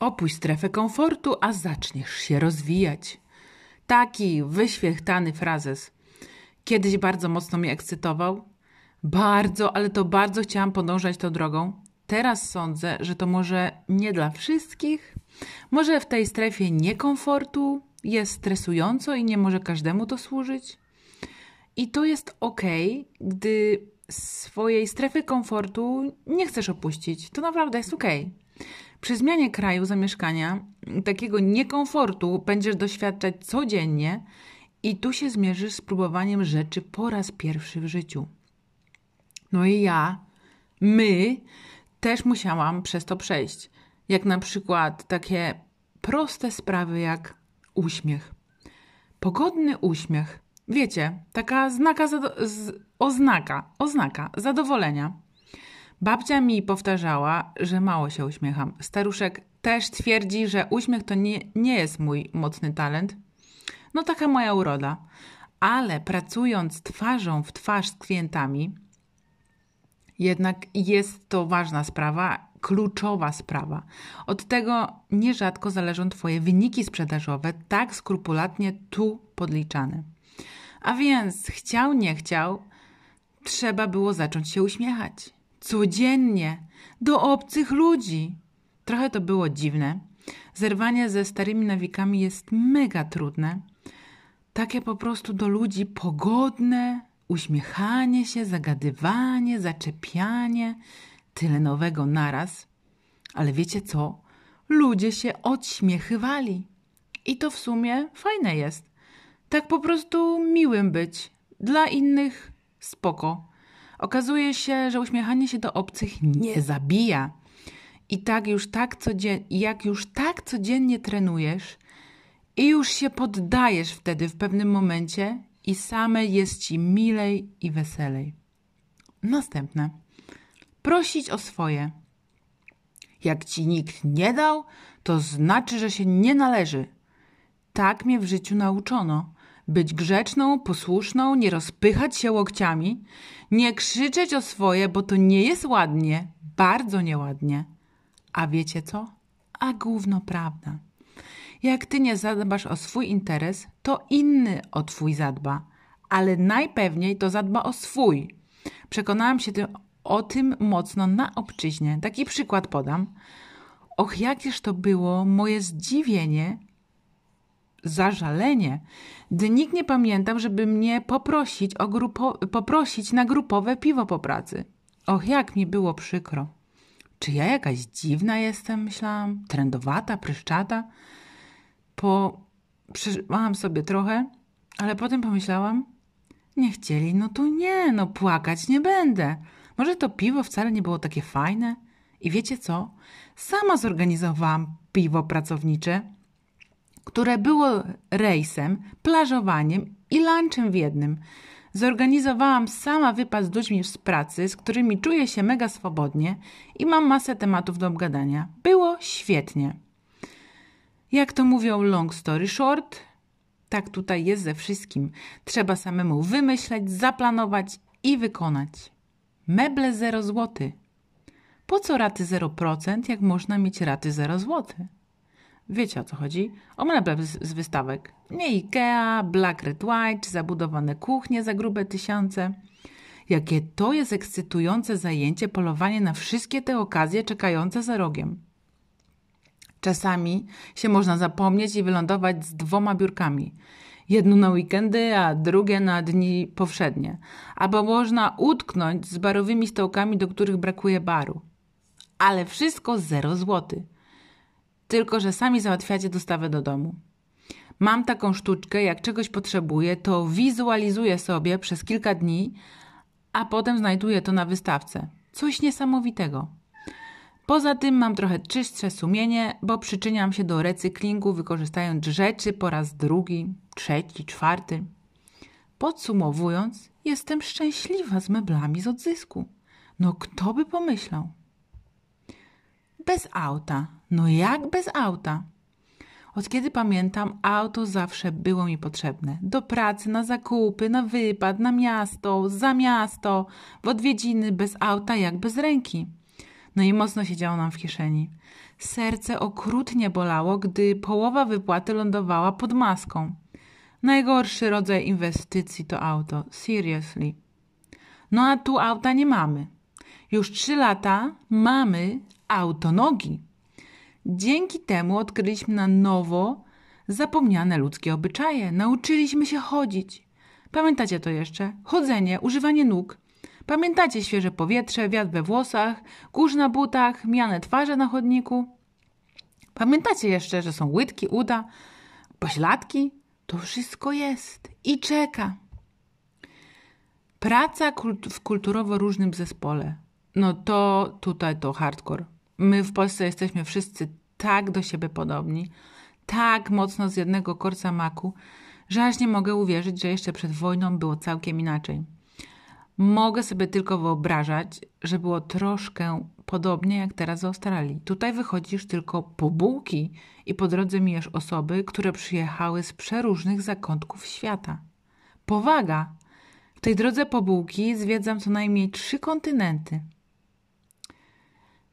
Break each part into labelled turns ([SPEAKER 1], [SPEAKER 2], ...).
[SPEAKER 1] Opuść strefę komfortu, a zaczniesz się rozwijać. Taki wyświechtany frazes. Kiedyś bardzo mocno mnie ekscytował. Bardzo, ale to bardzo chciałam podążać tą drogą. Teraz sądzę, że to może nie dla wszystkich. Może w tej strefie niekomfortu jest stresująco i nie może każdemu to służyć. I to jest ok, gdy swojej strefy komfortu nie chcesz opuścić. To naprawdę jest ok. Przy zmianie kraju zamieszkania takiego niekomfortu będziesz doświadczać codziennie i tu się zmierzysz z próbowaniem rzeczy po raz pierwszy w życiu. No i ja, my też musiałam przez to przejść. Jak na przykład takie proste sprawy jak uśmiech. Pogodny uśmiech. Wiecie, taka znaka, oznaka, oznaka zadowolenia. Babcia mi powtarzała, że mało się uśmiecham. Staruszek też twierdzi, że uśmiech to nie, nie jest mój mocny talent. No taka moja uroda. Ale pracując twarzą w twarz z klientami, jednak jest to ważna sprawa, kluczowa sprawa. Od tego nierzadko zależą Twoje wyniki sprzedażowe, tak skrupulatnie tu podliczane. A więc chciał, nie chciał, trzeba było zacząć się uśmiechać. Codziennie, do obcych ludzi. Trochę to było dziwne. Zerwanie ze starymi nawikami jest mega trudne. Takie po prostu do ludzi pogodne, uśmiechanie się, zagadywanie, zaczepianie, tyle nowego naraz. Ale wiecie co? Ludzie się odśmiechywali. I to w sumie fajne jest. Tak po prostu miłym być. Dla innych spoko. Okazuje się, że uśmiechanie się do obcych nie zabija. I tak już tak codziennie, jak już tak codziennie trenujesz i już się poddajesz wtedy w pewnym momencie i same jest ci milej i weselej. Następne. Prosić o swoje. Jak ci nikt nie dał, to znaczy, że się nie należy. Tak mnie w życiu nauczono. Być grzeczną, posłuszną, nie rozpychać się łokciami, nie krzyczeć o swoje, bo to nie jest ładnie, bardzo nieładnie. A wiecie co? A gówno prawda. Jak ty nie zadbasz o swój interes, to inny o twój zadba, ale najpewniej to zadba o swój. Przekonałam się tym, o tym mocno na obczyźnie. Taki przykład podam. Och, jakież to było moje zdziwienie, zażalenie, gdy nikt nie pamiętał, żeby mnie poprosić, o grupo, poprosić na grupowe piwo po pracy. Och, jak mi było przykro. Czy ja jakaś dziwna jestem, myślałam, trendowata, pryszczata? Po... Przeżywałam sobie trochę, ale potem pomyślałam, nie chcieli, no to nie, no płakać nie będę. Może to piwo wcale nie było takie fajne? I wiecie co? Sama zorganizowałam piwo pracownicze które było rejsem, plażowaniem i lunchem w jednym. Zorganizowałam sama wypad z ludźmi z pracy, z którymi czuję się mega swobodnie i mam masę tematów do obgadania. Było świetnie. Jak to mówią long story short, tak tutaj jest ze wszystkim. Trzeba samemu wymyśleć, zaplanować i wykonać. Meble 0 zł. Po co raty 0%, jak można mieć raty 0 zł? Wiecie o co chodzi? O meble z, wystawek. Nie Ikea, Black Red White, zabudowane kuchnie za grube tysiące. Jakie to jest ekscytujące zajęcie polowanie na wszystkie te okazje czekające za rogiem. Czasami się można zapomnieć i wylądować z dwoma biurkami. Jedno na weekendy, a drugie na dni powszednie. Albo można utknąć z barowymi stołkami, do których brakuje baru. Ale wszystko zero złotych tylko że sami załatwiacie dostawę do domu. Mam taką sztuczkę, jak czegoś potrzebuję, to wizualizuję sobie przez kilka dni, a potem znajduję to na wystawce. Coś niesamowitego. Poza tym mam trochę czystsze sumienie, bo przyczyniam się do recyklingu, wykorzystając rzeczy po raz drugi, trzeci, czwarty. Podsumowując, jestem szczęśliwa z meblami z odzysku. No kto by pomyślał? Bez auta. No jak bez auta? Od kiedy pamiętam, auto zawsze było mi potrzebne. Do pracy, na zakupy, na wypad, na miasto, za miasto, w odwiedziny bez auta jak bez ręki. No i mocno siedziało nam w kieszeni. Serce okrutnie bolało, gdy połowa wypłaty lądowała pod maską. Najgorszy rodzaj inwestycji to auto. Seriously. No a tu auta nie mamy. Już trzy lata mamy autonogi. Dzięki temu odkryliśmy na nowo zapomniane ludzkie obyczaje. Nauczyliśmy się chodzić. Pamiętacie to jeszcze? Chodzenie, używanie nóg. Pamiętacie świeże powietrze, wiatr we włosach, kurz na butach, miane twarze na chodniku? Pamiętacie jeszcze, że są łydki, uda, pośladki? To wszystko jest i czeka. Praca w kulturowo różnym zespole. No to tutaj to hardcore. My w Polsce jesteśmy wszyscy tak do siebie podobni, tak mocno z jednego korca maku, że aż nie mogę uwierzyć, że jeszcze przed wojną było całkiem inaczej. Mogę sobie tylko wyobrażać, że było troszkę podobnie jak teraz w Australii. Tutaj wychodzisz tylko po bułki i po drodze mijesz osoby, które przyjechały z przeróżnych zakątków świata. Powaga! W tej drodze po bułki zwiedzam co najmniej trzy kontynenty.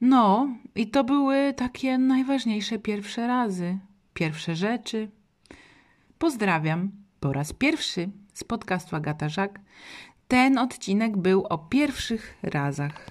[SPEAKER 1] No, i to były takie najważniejsze pierwsze razy, pierwsze rzeczy. Pozdrawiam po raz pierwszy z podcastu Agata Żak. Ten odcinek był o pierwszych razach.